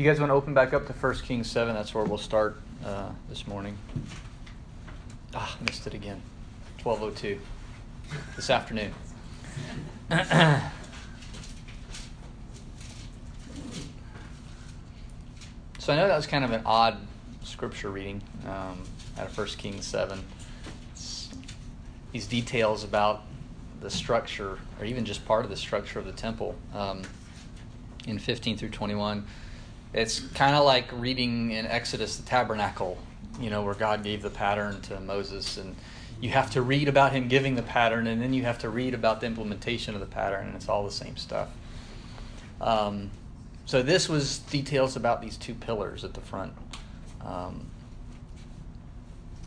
you guys want to open back up to 1 Kings 7, that's where we'll start uh, this morning. Ah, missed it again. 1202 this afternoon. so I know that was kind of an odd scripture reading um, out of 1 Kings 7. It's these details about the structure, or even just part of the structure of the temple um, in 15 through 21 it's kind of like reading in Exodus the tabernacle, you know, where God gave the pattern to Moses, and you have to read about him giving the pattern, and then you have to read about the implementation of the pattern, and it's all the same stuff. Um, so this was details about these two pillars at the front, um,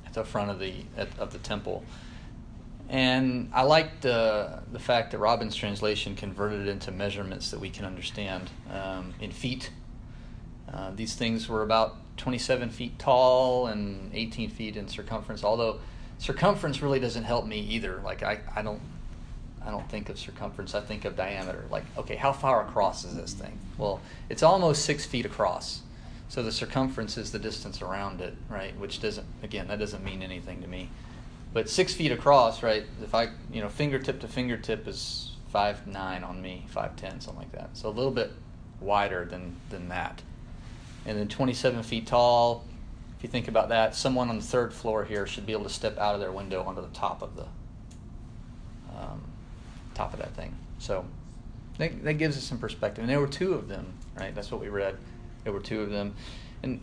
at the front of the at, of the temple. And I liked the the fact that Robin's translation converted it into measurements that we can understand um, in feet uh, these things were about 27 feet tall and 18 feet in circumference. Although circumference really doesn't help me either. Like I, I don't I don't think of circumference. I think of diameter. Like okay, how far across is this thing? Well, it's almost six feet across. So the circumference is the distance around it, right? Which doesn't again that doesn't mean anything to me. But six feet across, right? If I you know fingertip to fingertip is five nine on me, five ten, something like that. So a little bit wider than than that and then 27 feet tall. If you think about that, someone on the third floor here should be able to step out of their window onto the top of the um, top of that thing. So that, that gives us some perspective. And there were two of them, right? That's what we read. There were two of them, and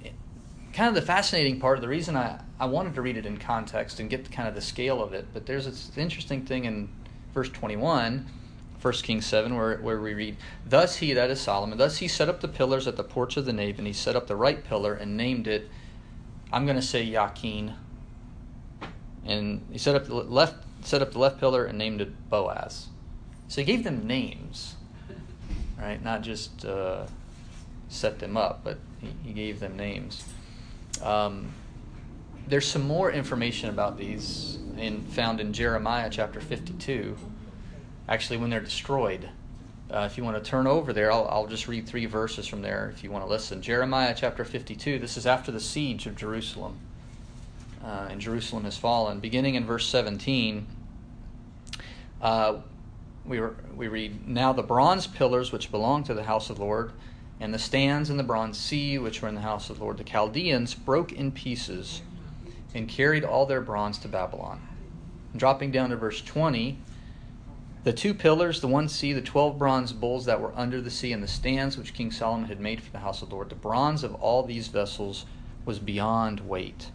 kind of the fascinating part. Of the reason I I wanted to read it in context and get kind of the scale of it, but there's this interesting thing in verse 21 1 Kings 7, where, where we read, Thus he, that is Solomon, thus he set up the pillars at the porch of the nave, and he set up the right pillar and named it, I'm going to say Yakin. And he set up the left, set up the left pillar and named it Boaz. So he gave them names, right? Not just uh, set them up, but he, he gave them names. Um, there's some more information about these in, found in Jeremiah chapter 52 actually when they're destroyed. Uh, if you want to turn over there, I'll, I'll just read three verses from there if you want to listen. Jeremiah chapter 52. This is after the siege of Jerusalem. Uh, and Jerusalem has fallen. Beginning in verse 17, uh, we, we read Now the bronze pillars which belonged to the house of the Lord, and the stands in the bronze sea which were in the house of the Lord, the Chaldeans broke in pieces and carried all their bronze to Babylon. Dropping down to verse 20, the two pillars, the one sea, the twelve bronze bulls that were under the sea, and the stands which King Solomon had made for the house of the Lord, the bronze of all these vessels was beyond weight.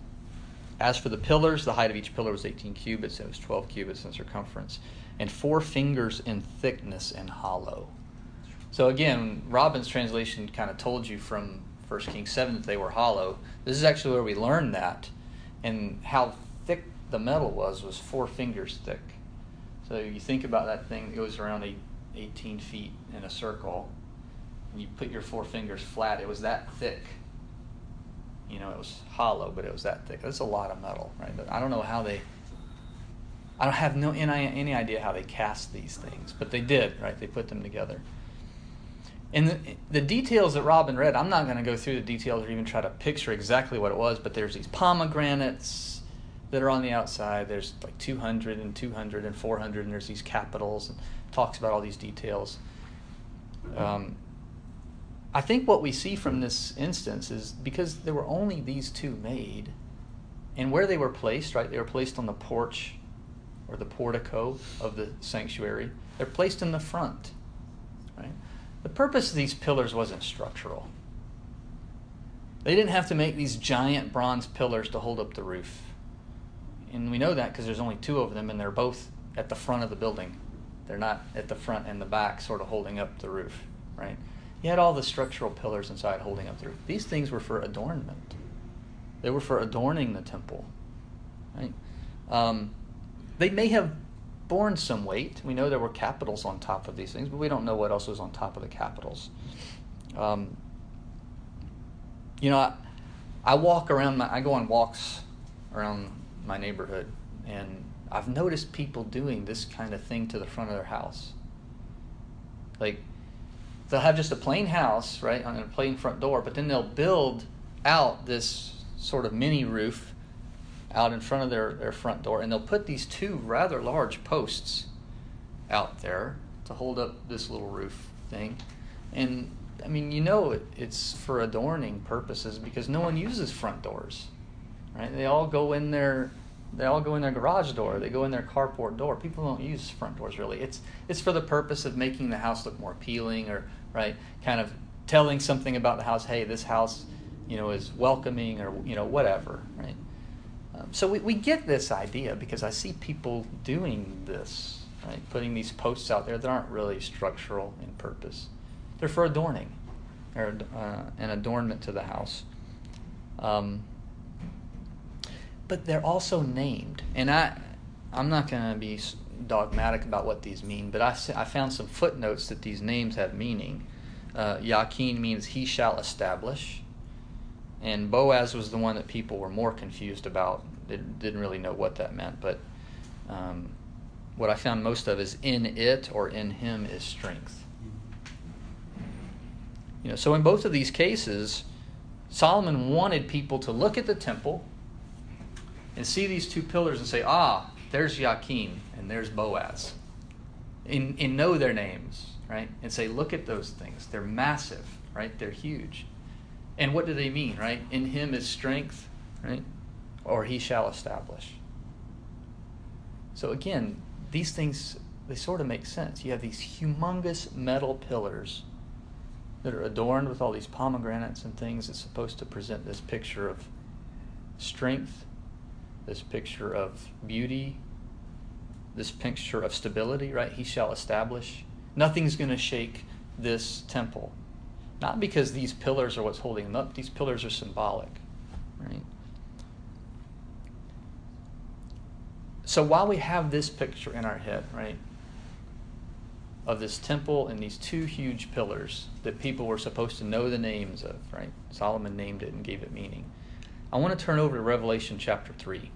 As for the pillars, the height of each pillar was 18 cubits, and it was 12 cubits in circumference, and four fingers in thickness and hollow. So again, Robin's translation kind of told you from 1 Kings 7 that they were hollow. This is actually where we learned that, and how thick the metal was was four fingers thick. So you think about that thing that goes around eight, 18 feet in a circle, and you put your four fingers flat. It was that thick. You know, it was hollow, but it was that thick. That's a lot of metal, right? But I don't know how they. I don't have no any, any idea how they cast these things, but they did, right? They put them together. And the, the details that Robin read, I'm not going to go through the details or even try to picture exactly what it was, but there's these pomegranates that are on the outside. There's like 200 and 200 and 400, and there's these capitals and talks about all these details. Um, I think what we see from this instance is because there were only these two made, and where they were placed, right? They were placed on the porch or the portico of the sanctuary. They're placed in the front, right? The purpose of these pillars wasn't structural. They didn't have to make these giant bronze pillars to hold up the roof and we know that because there's only two of them, and they're both at the front of the building. They're not at the front and the back, sort of holding up the roof, right? You had all the structural pillars inside holding up the roof. These things were for adornment. They were for adorning the temple, right? Um, they may have borne some weight. We know there were capitals on top of these things, but we don't know what else was on top of the capitals. Um, you know, I, I walk around. My, I go on walks around my neighborhood, and I've noticed people doing this kind of thing to the front of their house. Like, they'll have just a plain house, right, on a plain front door, but then they'll build out this sort of mini roof out in front of their, their front door, and they'll put these two rather large posts out there to hold up this little roof thing. And I mean, you know, it, it's for adorning purposes because no one uses front doors, right? They all go in their they all go in their garage door. They go in their carport door. People don't use front doors really. It's it's for the purpose of making the house look more appealing, or right, kind of telling something about the house. Hey, this house, you know, is welcoming, or you know, whatever, right? Um, so we, we get this idea because I see people doing this, right? Putting these posts out there that aren't really structural in purpose. They're for adorning, or uh, an adornment to the house. Um, but they're also named, and I, I'm not going to be dogmatic about what these mean, but I, I found some footnotes that these names have meaning. Uh, Yakin means he shall establish, and Boaz was the one that people were more confused about. They didn't really know what that meant, but um, what I found most of is in it or in him is strength. You know, so in both of these cases, Solomon wanted people to look at the temple and see these two pillars and say, ah, there's Yakin and there's Boaz. And, and know their names, right? And say, look at those things. They're massive, right? They're huge. And what do they mean, right? In him is strength, right? Or he shall establish. So again, these things, they sort of make sense. You have these humongous metal pillars that are adorned with all these pomegranates and things that's supposed to present this picture of strength, this picture of beauty, this picture of stability, right? He shall establish. Nothing's going to shake this temple. Not because these pillars are what's holding them up, these pillars are symbolic, right? So while we have this picture in our head, right, of this temple and these two huge pillars that people were supposed to know the names of, right? Solomon named it and gave it meaning. I want to turn over to Revelation chapter 3.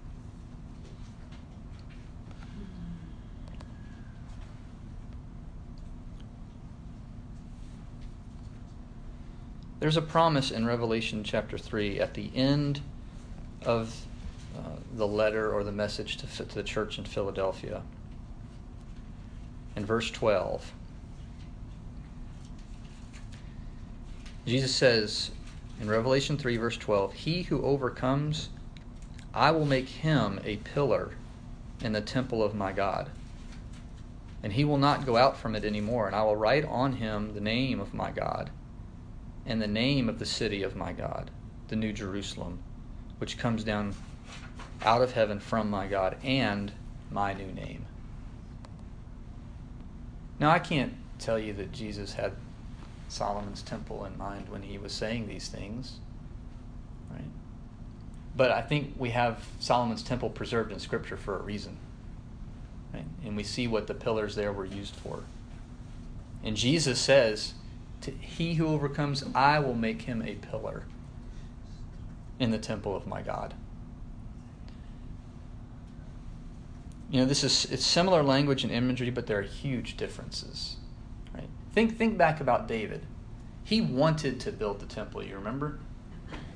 There's a promise in Revelation chapter 3 at the end of uh, the letter or the message to, to the church in Philadelphia. In verse 12, Jesus says in Revelation 3, verse 12, He who overcomes, I will make him a pillar in the temple of my God. And he will not go out from it any more. And I will write on him the name of my God and the name of the city of my God, the New Jerusalem, which comes down out of heaven from my God, and my new name. Now, I can't tell you that Jesus had Solomon's temple in mind when he was saying these things, right? But I think we have Solomon's temple preserved in Scripture for a reason, right? And we see what the pillars there were used for. And Jesus says, to he who overcomes, I will make him a pillar in the temple of my God. You know, this is it's similar language and imagery, but there are huge differences. Right? Think think back about David. He wanted to build the temple, you remember?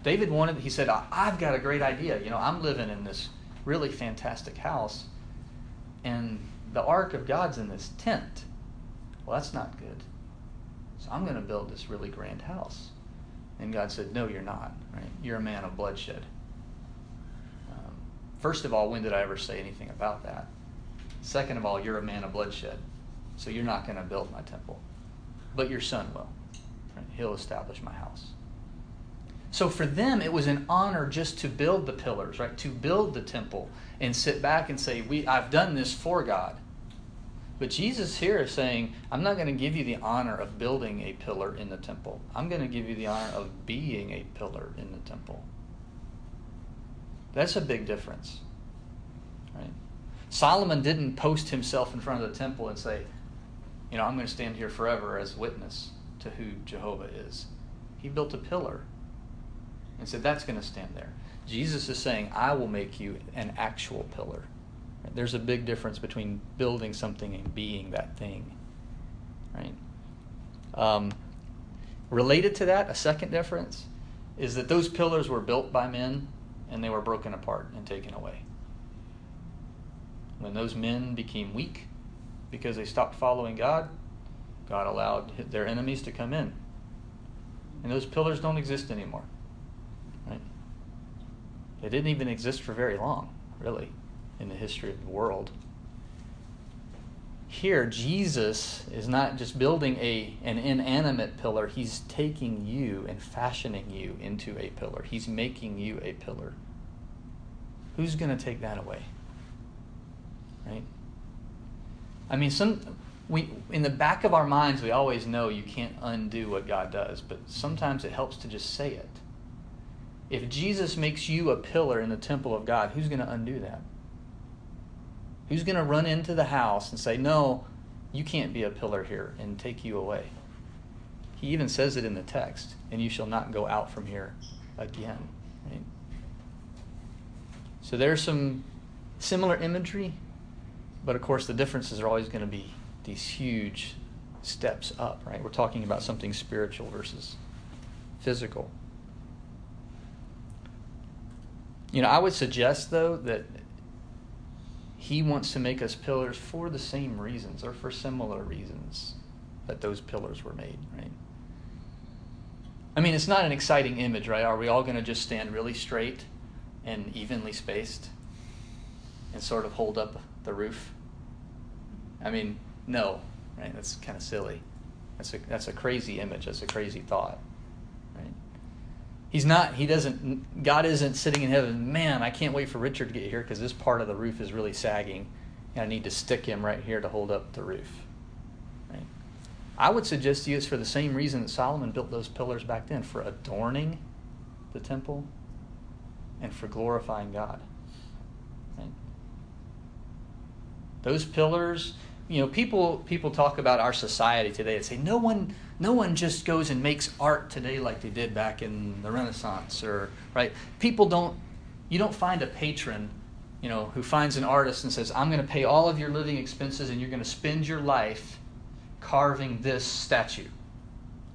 David wanted, he said, I've got a great idea. You know, I'm living in this really fantastic house, and the ark of God's in this tent. Well, that's not good. So I'm going to build this really grand house. And God said, No, you're not. Right? You're a man of bloodshed. Um, first of all, when did I ever say anything about that? Second of all, you're a man of bloodshed. So you're not going to build my temple. But your son will. Right? He'll establish my house. So for them, it was an honor just to build the pillars, right? To build the temple and sit back and say, "We, I've done this for God." But Jesus here is saying, I'm not going to give you the honor of building a pillar in the temple. I'm going to give you the honor of being a pillar in the temple. That's a big difference. Right? Solomon didn't post himself in front of the temple and say, you know, I'm going to stand here forever as witness to who Jehovah is. He built a pillar and said, that's going to stand there. Jesus is saying, I will make you an actual pillar. There's a big difference between building something and being that thing, right? Um, Related to that, a second difference is that those pillars were built by men and they were broken apart and taken away. When those men became weak because they stopped following God, God allowed their enemies to come in. And those pillars don't exist anymore. Right? They didn't even exist for very long, really, in the history of the world. Here, Jesus is not just building a, an inanimate pillar, he's taking you and fashioning you into a pillar. He's making you a pillar. Who's going to take that away? Right? I mean, some we in the back of our minds we always know you can't undo what God does, but sometimes it helps to just say it. If Jesus makes you a pillar in the temple of God, who's going to undo that? Who's going to run into the house and say, "No, you can't be a pillar here," and take you away? He even says it in the text, "And you shall not go out from here again." Right? So there's some similar imagery, but of course the differences are always going to be these huge steps up, right? We're talking about something spiritual versus physical. You know, I would suggest, though, that he wants to make us pillars for the same reasons or for similar reasons that those pillars were made, right? I mean, it's not an exciting image, right? Are we all going to just stand really straight and evenly spaced and sort of hold up the roof? I mean, no, right? That's kind of silly. That's a that's a crazy image. That's a crazy thought? He's not. He doesn't. God isn't sitting in heaven. Man, I can't wait for Richard to get here because this part of the roof is really sagging, and I need to stick him right here to hold up the roof. Right? I would suggest to you it's for the same reason that Solomon built those pillars back then for adorning the temple and for glorifying God. Right? Those pillars you know people people talk about our society today and say no one no one just goes and makes art today like they did back in the renaissance or right? People don't you don't find a patron you know who finds an artist and says i'm going to pay all of your living expenses and you're going to spend your life carving this statue.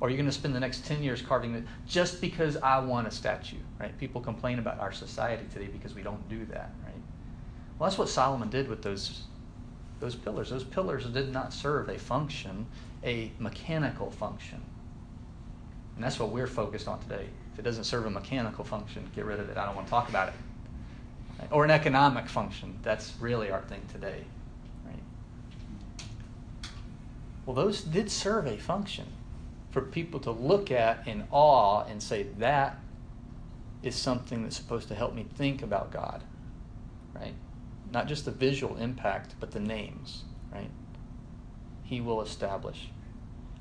Or you're going to spend the next 10 years carving it just because i want a statue right? People complain about our society today because we don't do that right? Well that's what solomon did with those those pillars. Those pillars did not serve a function, a mechanical function. And that's what we're focused on today. If it doesn't serve a mechanical function, get rid of it. I don't want to talk about it. Right? Or an economic function. That's really our thing today. Right? Well, those did serve a function for people to look at in awe and say, that is something that's supposed to help me think about God. Right? Not just the visual impact, but the names, right? He will establish.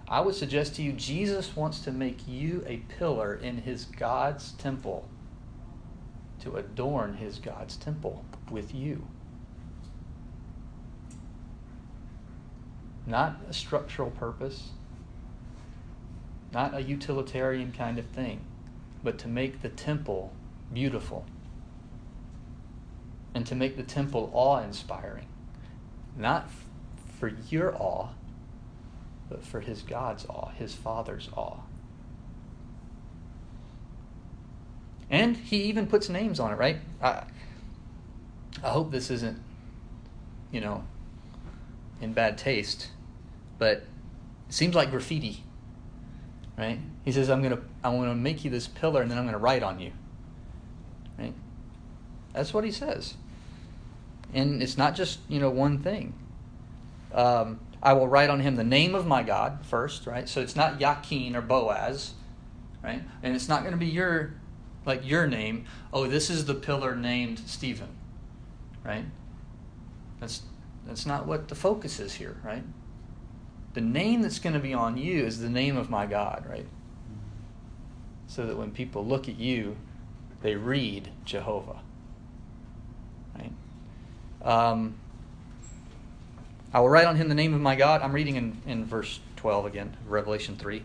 I would suggest to you, Jesus wants to make you a pillar in his God's temple to adorn his God's temple with you. Not a structural purpose, not a utilitarian kind of thing, but to make the temple beautiful and to make the temple awe inspiring. Not for your awe, but for his God's awe, his Father's awe. And he even puts names on it, right? I, I hope this isn't, you know, in bad taste, but it seems like graffiti, right? He says, "I'm gonna, I'm gonna make you this pillar, and then I'm gonna write on you." Right? That's what he says and it's not just you know one thing. Um, I will write on him the name of my God first, right? So it's not Yakin or Boaz, right? And it's not going to be your like your name. Oh, this is the pillar named Stephen, right? That's that's not what the focus is here, right? The name that's going to be on you is the name of my God, right? So that when people look at you, they read Jehovah. Um, I will write on him the name of my God. I'm reading in, in verse 12 again, Revelation 3.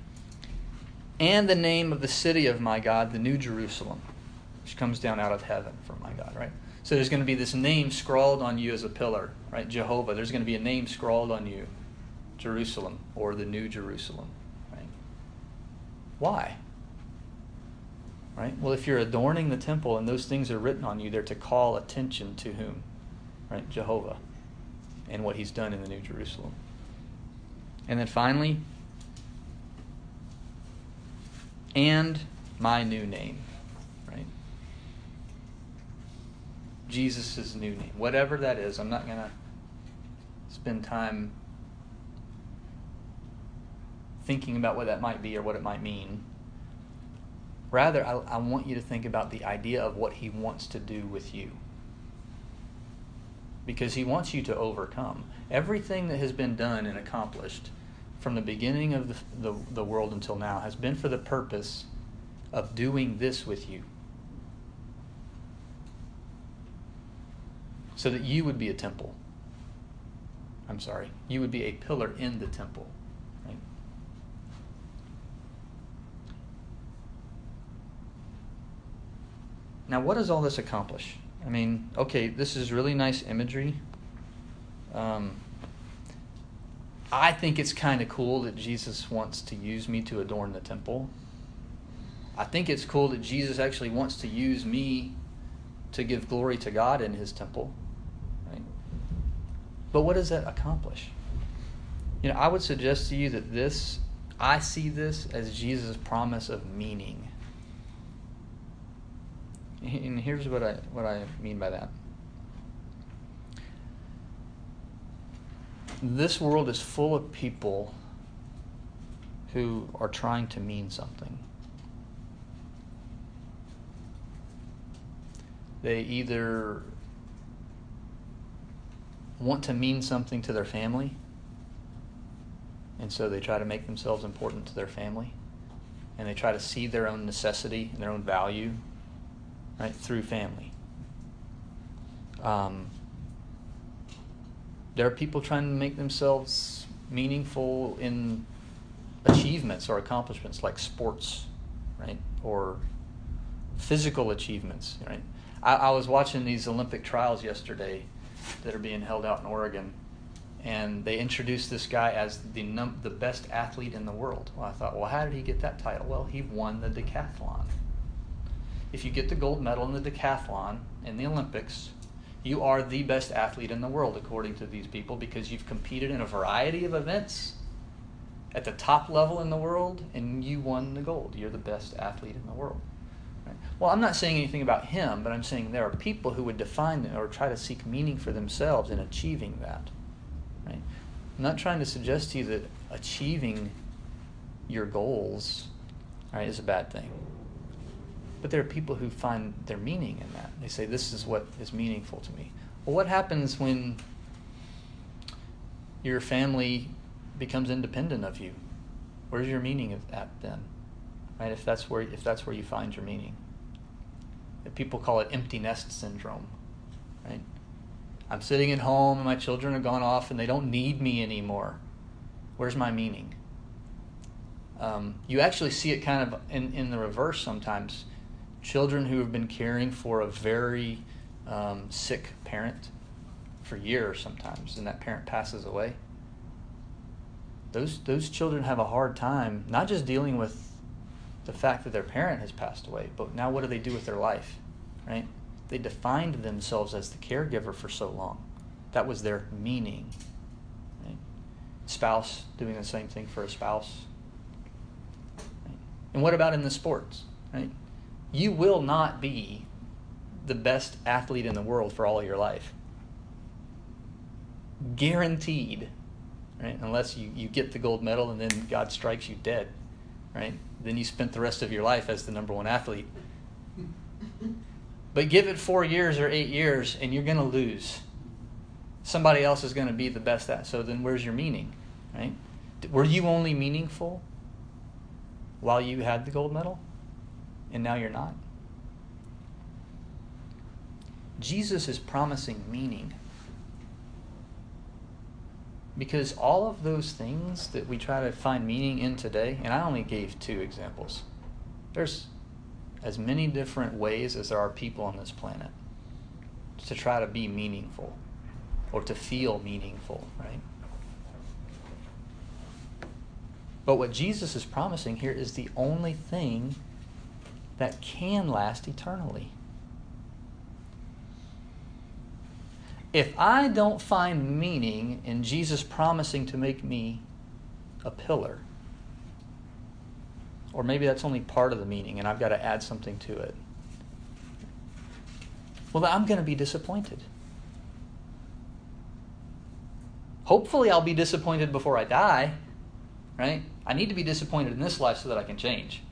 And the name of the city of my God, the New Jerusalem, which comes down out of heaven from my God, right? So there's going to be this name scrawled on you as a pillar, right? Jehovah. There's going to be a name scrawled on you, Jerusalem, or the New Jerusalem, right? Why? Right? Well, if you're adorning the temple and those things are written on you, they're to call attention to whom? Right? Jehovah and what he's done in the New Jerusalem. And then finally, and my new name. Right? Jesus' new name. Whatever that is, I'm not going to spend time thinking about what that might be or what it might mean. Rather, I, I, want you to think about the idea of what he wants to do with you. Because he wants you to overcome. Everything that has been done and accomplished from the beginning of the, the, the world until now has been for the purpose of doing this with you. So that you would be a temple. I'm sorry, you would be a pillar in the temple. Right? Now, what does all this accomplish? I mean, okay, this is really nice imagery. Um, I think it's kind of cool that Jesus wants to use me to adorn the temple. I think it's cool that Jesus actually wants to use me to give glory to God in his temple. Right? But what does that accomplish? You know, I would suggest to you that this, I see this as Jesus' promise of meaning. And here's what I what I mean by that. This world is full of people who are trying to mean something. They either want to mean something to their family, and so they try to make themselves important to their family, and they try to see their own necessity and their own value right through family. Um, there are people trying to make themselves meaningful in achievements or accomplishments like sports, right? Or physical achievements, right? I, I, was watching these Olympic trials yesterday that are being held out in Oregon, and they introduced this guy as the num- the best athlete in the world. Well, I thought, well, how did he get that title? Well, he won the decathlon. If you get the gold medal in the decathlon in the Olympics, you are the best athlete in the world, according to these people, because you've competed in a variety of events at the top level in the world and you won the gold. You're the best athlete in the world. Right? Well, I'm not saying anything about him, but I'm saying there are people who would define or try to seek meaning for themselves in achieving that. Right? I'm not trying to suggest to you that achieving your goals right, is a bad thing. But there are people who find their meaning in that. They say, This is what is meaningful to me. Well, what happens when your family becomes independent of you? Where's your meaning that then? Right? If that's where if that's where you find your meaning. If people call it empty nest syndrome. Right? I'm sitting at home and my children have gone off and they don't need me anymore. Where's my meaning? Um, you actually see it kind of in, in the reverse sometimes children who have been caring for a very um, sick parent for years sometimes, and that parent passes away. Those those children have a hard time not just dealing with the fact that their parent has passed away, but now what do they do with their life, right? They defined themselves as the caregiver for so long. That was their meaning. Right? Spouse doing the same thing for a spouse. Right? And what about in the sports, right? You will not be the best athlete in the world for all your life. Guaranteed. Right? Unless you, you get the gold medal and then God strikes you dead. Right? Then you spent the rest of your life as the number one athlete. But give it four years or eight years and you're going to lose. Somebody else is going to be the best at. So then where's your meaning? Right? Were you only meaningful while you had the gold medal? And now you're not? Jesus is promising meaning. Because all of those things that we try to find meaning in today, and I only gave two examples, there's as many different ways as there are people on this planet to try to be meaningful or to feel meaningful, right? But what Jesus is promising here is the only thing that can last eternally. If I don't find meaning in Jesus promising to make me a pillar, or maybe that's only part of the meaning and I've got to add something to it, well, I'm going to be disappointed. Hopefully, I'll be disappointed before I die, right? I need to be disappointed in this life so that I can change.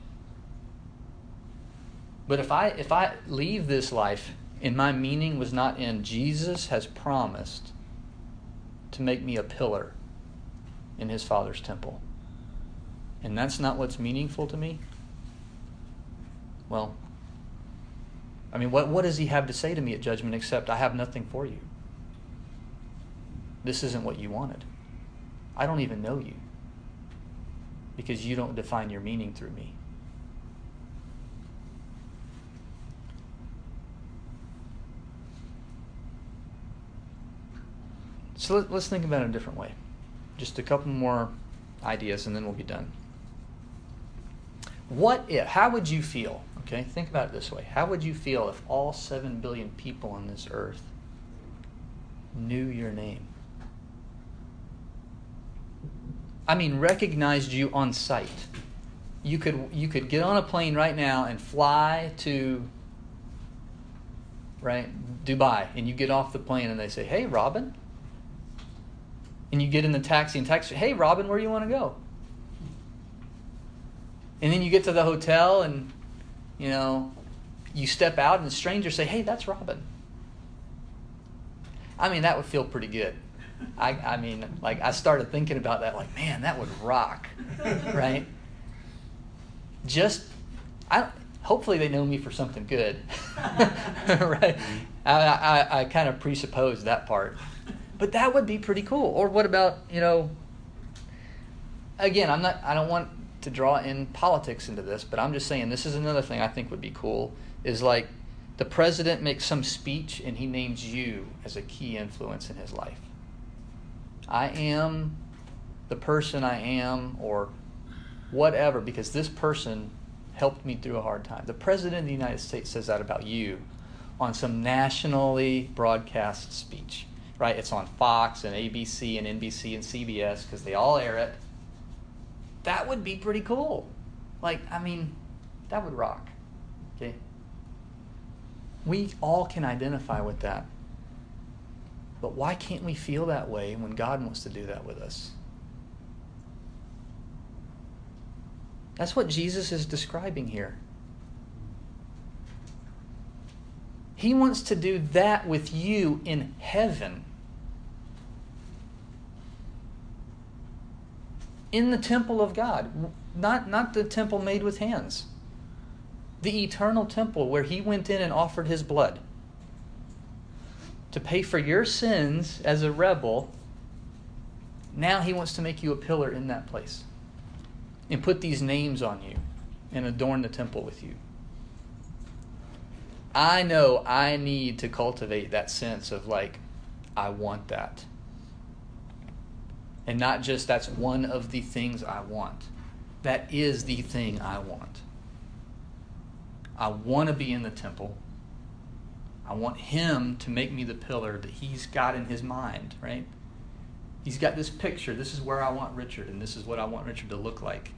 But if I if I leave this life and my meaning was not in Jesus has promised to make me a pillar in his father's temple. And that's not what's meaningful to me. Well, I mean, what, what does he have to say to me at judgment except, I have nothing for you? This isn't what you wanted. I don't even know you because you don't define your meaning through me. So let, us think about it a different way. Just a couple more ideas and then we'll be done. What if, how would you feel? Okay, think about it this way. How would you feel if all 7 billion people on this earth knew your name? I mean, recognized you on sight. You could, you could get on a plane right now and fly to right Dubai, and you get off the plane and they say, "Hey, Robin," and you get in the taxi and taxi, hey, Robin, where do you want to go? And then you get to the hotel and, you know, you step out and the strangers say, hey, that's Robin. I mean, that would feel pretty good. I, I mean, like, I started thinking about that, like, man, that would rock, right? Just, I, hopefully they know me for something good, right? Mm-hmm. I, I, I kind of presuppose that part. But that would be pretty cool. Or what about, you know, again, I'm not I don't want to draw in politics into this, but I'm just saying this is another thing I think would be cool is like the president makes some speech and he names you as a key influence in his life. I am the person I am or whatever because this person helped me through a hard time. The president of the United States says that about you on some nationally broadcast speech right? It's on Fox and ABC and NBC and CBS because they all air it. That would be pretty cool. Like, I mean, that would rock. Okay? We all can identify with that. But why can't we feel that way when God wants to do that with us? That's what Jesus is describing here. He wants to do that with you in heaven. In the temple of God, not, not the temple made with hands. The eternal temple where he went in and offered his blood to pay for your sins as a rebel. Now he wants to make you a pillar in that place and put these names on you and adorn the temple with you. I know I need to cultivate that sense of like, I want that. And not just that's one of the things I want. That is the thing I want. I want to be in the temple. I want him to make me the pillar that he's got in his mind, right? He's got this picture. This is where I want Richard, and this is what I want Richard to look like.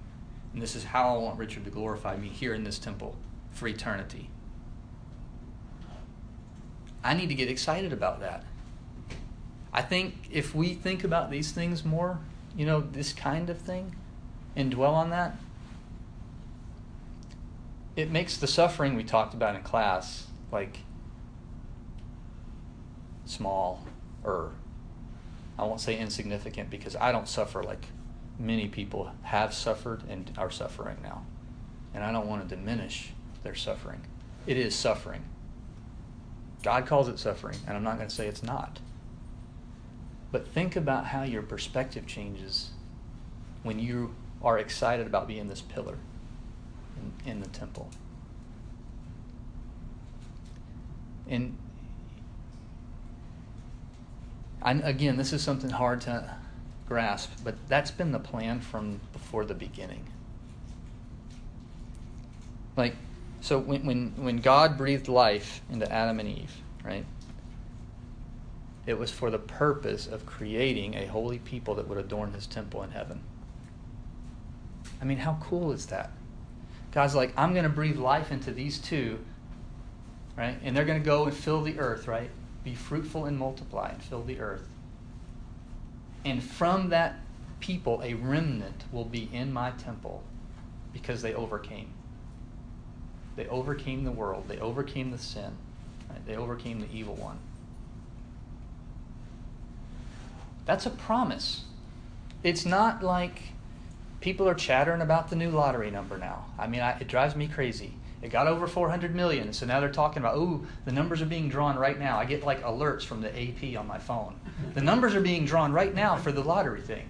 And this is how I want Richard to glorify me here in this temple for eternity. I need to get excited about that. I think if we think about these things more, you know, this kind of thing, and dwell on that, it makes the suffering we talked about in class like small or I won't say insignificant because I don't suffer like many people have suffered and are suffering now. And I don't want to diminish their suffering. It is suffering. God calls it suffering, and I'm not going to say it's not. But think about how your perspective changes when you are excited about being this pillar in, in the temple. And I, again, this is something hard to grasp, but that's been the plan from before the beginning. Like, so when, when, when God breathed life into Adam and Eve, right? It was for the purpose of creating a holy people that would adorn his temple in heaven. I mean, how cool is that? God's like, I'm going to breathe life into these two, right? And they're going to go and fill the earth, right? Be fruitful and multiply and fill the earth. And from that people, a remnant will be in my temple because they overcame. They overcame the world, they overcame the sin, right? they overcame the evil one. That's a promise. It's not like people are chattering about the new lottery number now. I mean, I, it drives me crazy. It got over 400 million, so now they're talking about, ooh, the numbers are being drawn right now. I get like alerts from the AP on my phone. The numbers are being drawn right now for the lottery thing.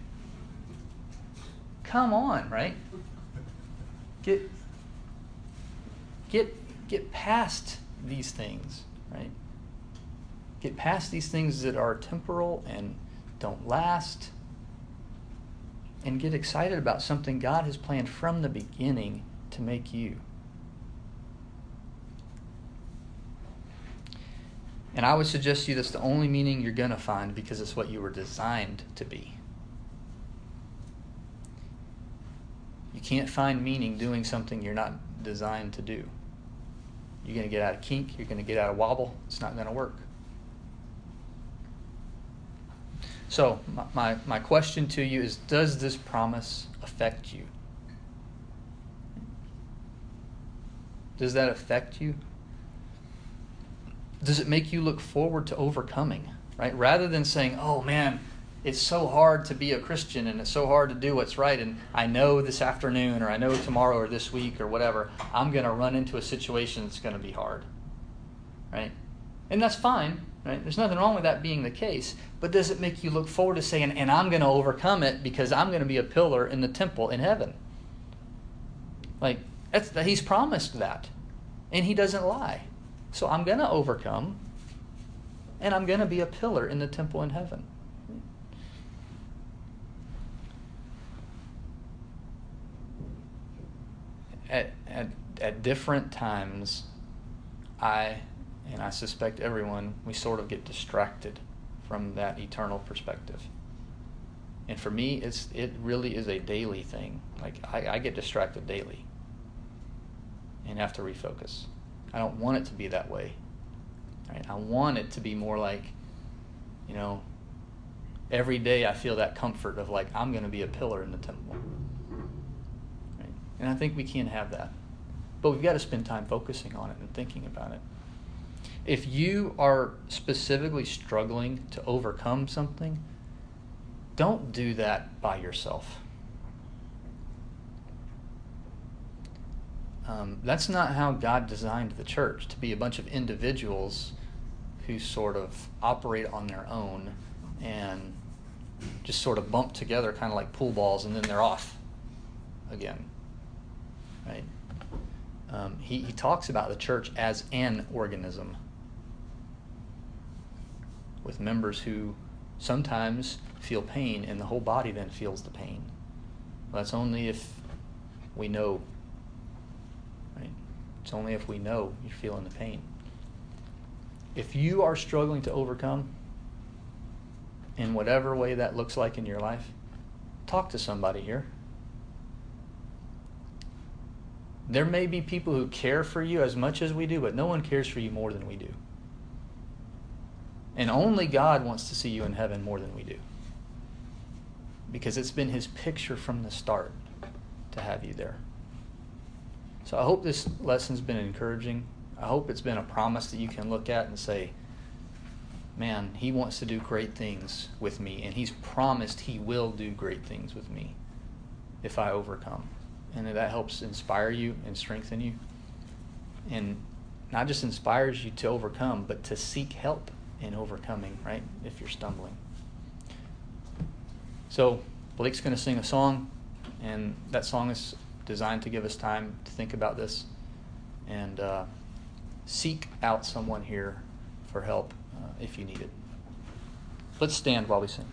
Come on, right? Get get get past these things, right? Get past these things that are temporal and don't last and get excited about something God has planned from the beginning to make you. And I would suggest to you that's the only meaning you're going to find because it's what you were designed to be. You can't find meaning doing something you're not designed to do. You're going to get out of kink, you're going to get out of wobble, it's not going to work. So, my, my, my question to you is Does this promise affect you? Does that affect you? Does it make you look forward to overcoming? Right? Rather than saying, oh man, it's so hard to be a Christian and it's so hard to do what's right, and I know this afternoon or I know tomorrow or this week or whatever, I'm going to run into a situation that's going to be hard. Right? And that's fine. Right? There's nothing wrong with that being the case, but does it make you look forward to saying, and I'm going to overcome it because I'm going to be a pillar in the temple in heaven? Like, that's, he's promised that, and he doesn't lie. So I'm going to overcome, and I'm going to be a pillar in the temple in heaven. At, at, at different times, I and I suspect everyone, we sort of get distracted from that eternal perspective. And for me, it's it really is a daily thing. Like I, I get distracted daily and have to refocus. I don't want it to be that way. Right? I want it to be more like, you know, every day I feel that comfort of like I'm going to be a pillar in the temple. Right? And I think we can have that. But we've got to spend time focusing on it and thinking about it. If you are specifically struggling to overcome something, don't do that by yourself. Um, that's not how God designed the church to be a bunch of individuals who sort of operate on their own and just sort of bump together, kind of like pool balls, and then they're off again. Right? Um, he, he talks about the church as an organism with members who sometimes feel pain and the whole body then feels the pain. Well, that's only if we know. Right? It's only if we know you're feeling the pain. If you are struggling to overcome, in whatever way that looks like in your life, talk to somebody here. There may be people who care for you as much as we do, but no one cares for you more than we do. And only God wants to see you in heaven more than we do. Because it's been his picture from the start to have you there. So I hope this lesson's been encouraging. I hope it's been a promise that you can look at and say, man, he wants to do great things with me, and he's promised he will do great things with me if I overcome. And that helps inspire you and strengthen you. And not just inspires you to overcome, but to seek help in overcoming, right? If you're stumbling. So, Blake's going to sing a song, and that song is designed to give us time to think about this and uh, seek out someone here for help uh, if you need it. Let's stand while we sing.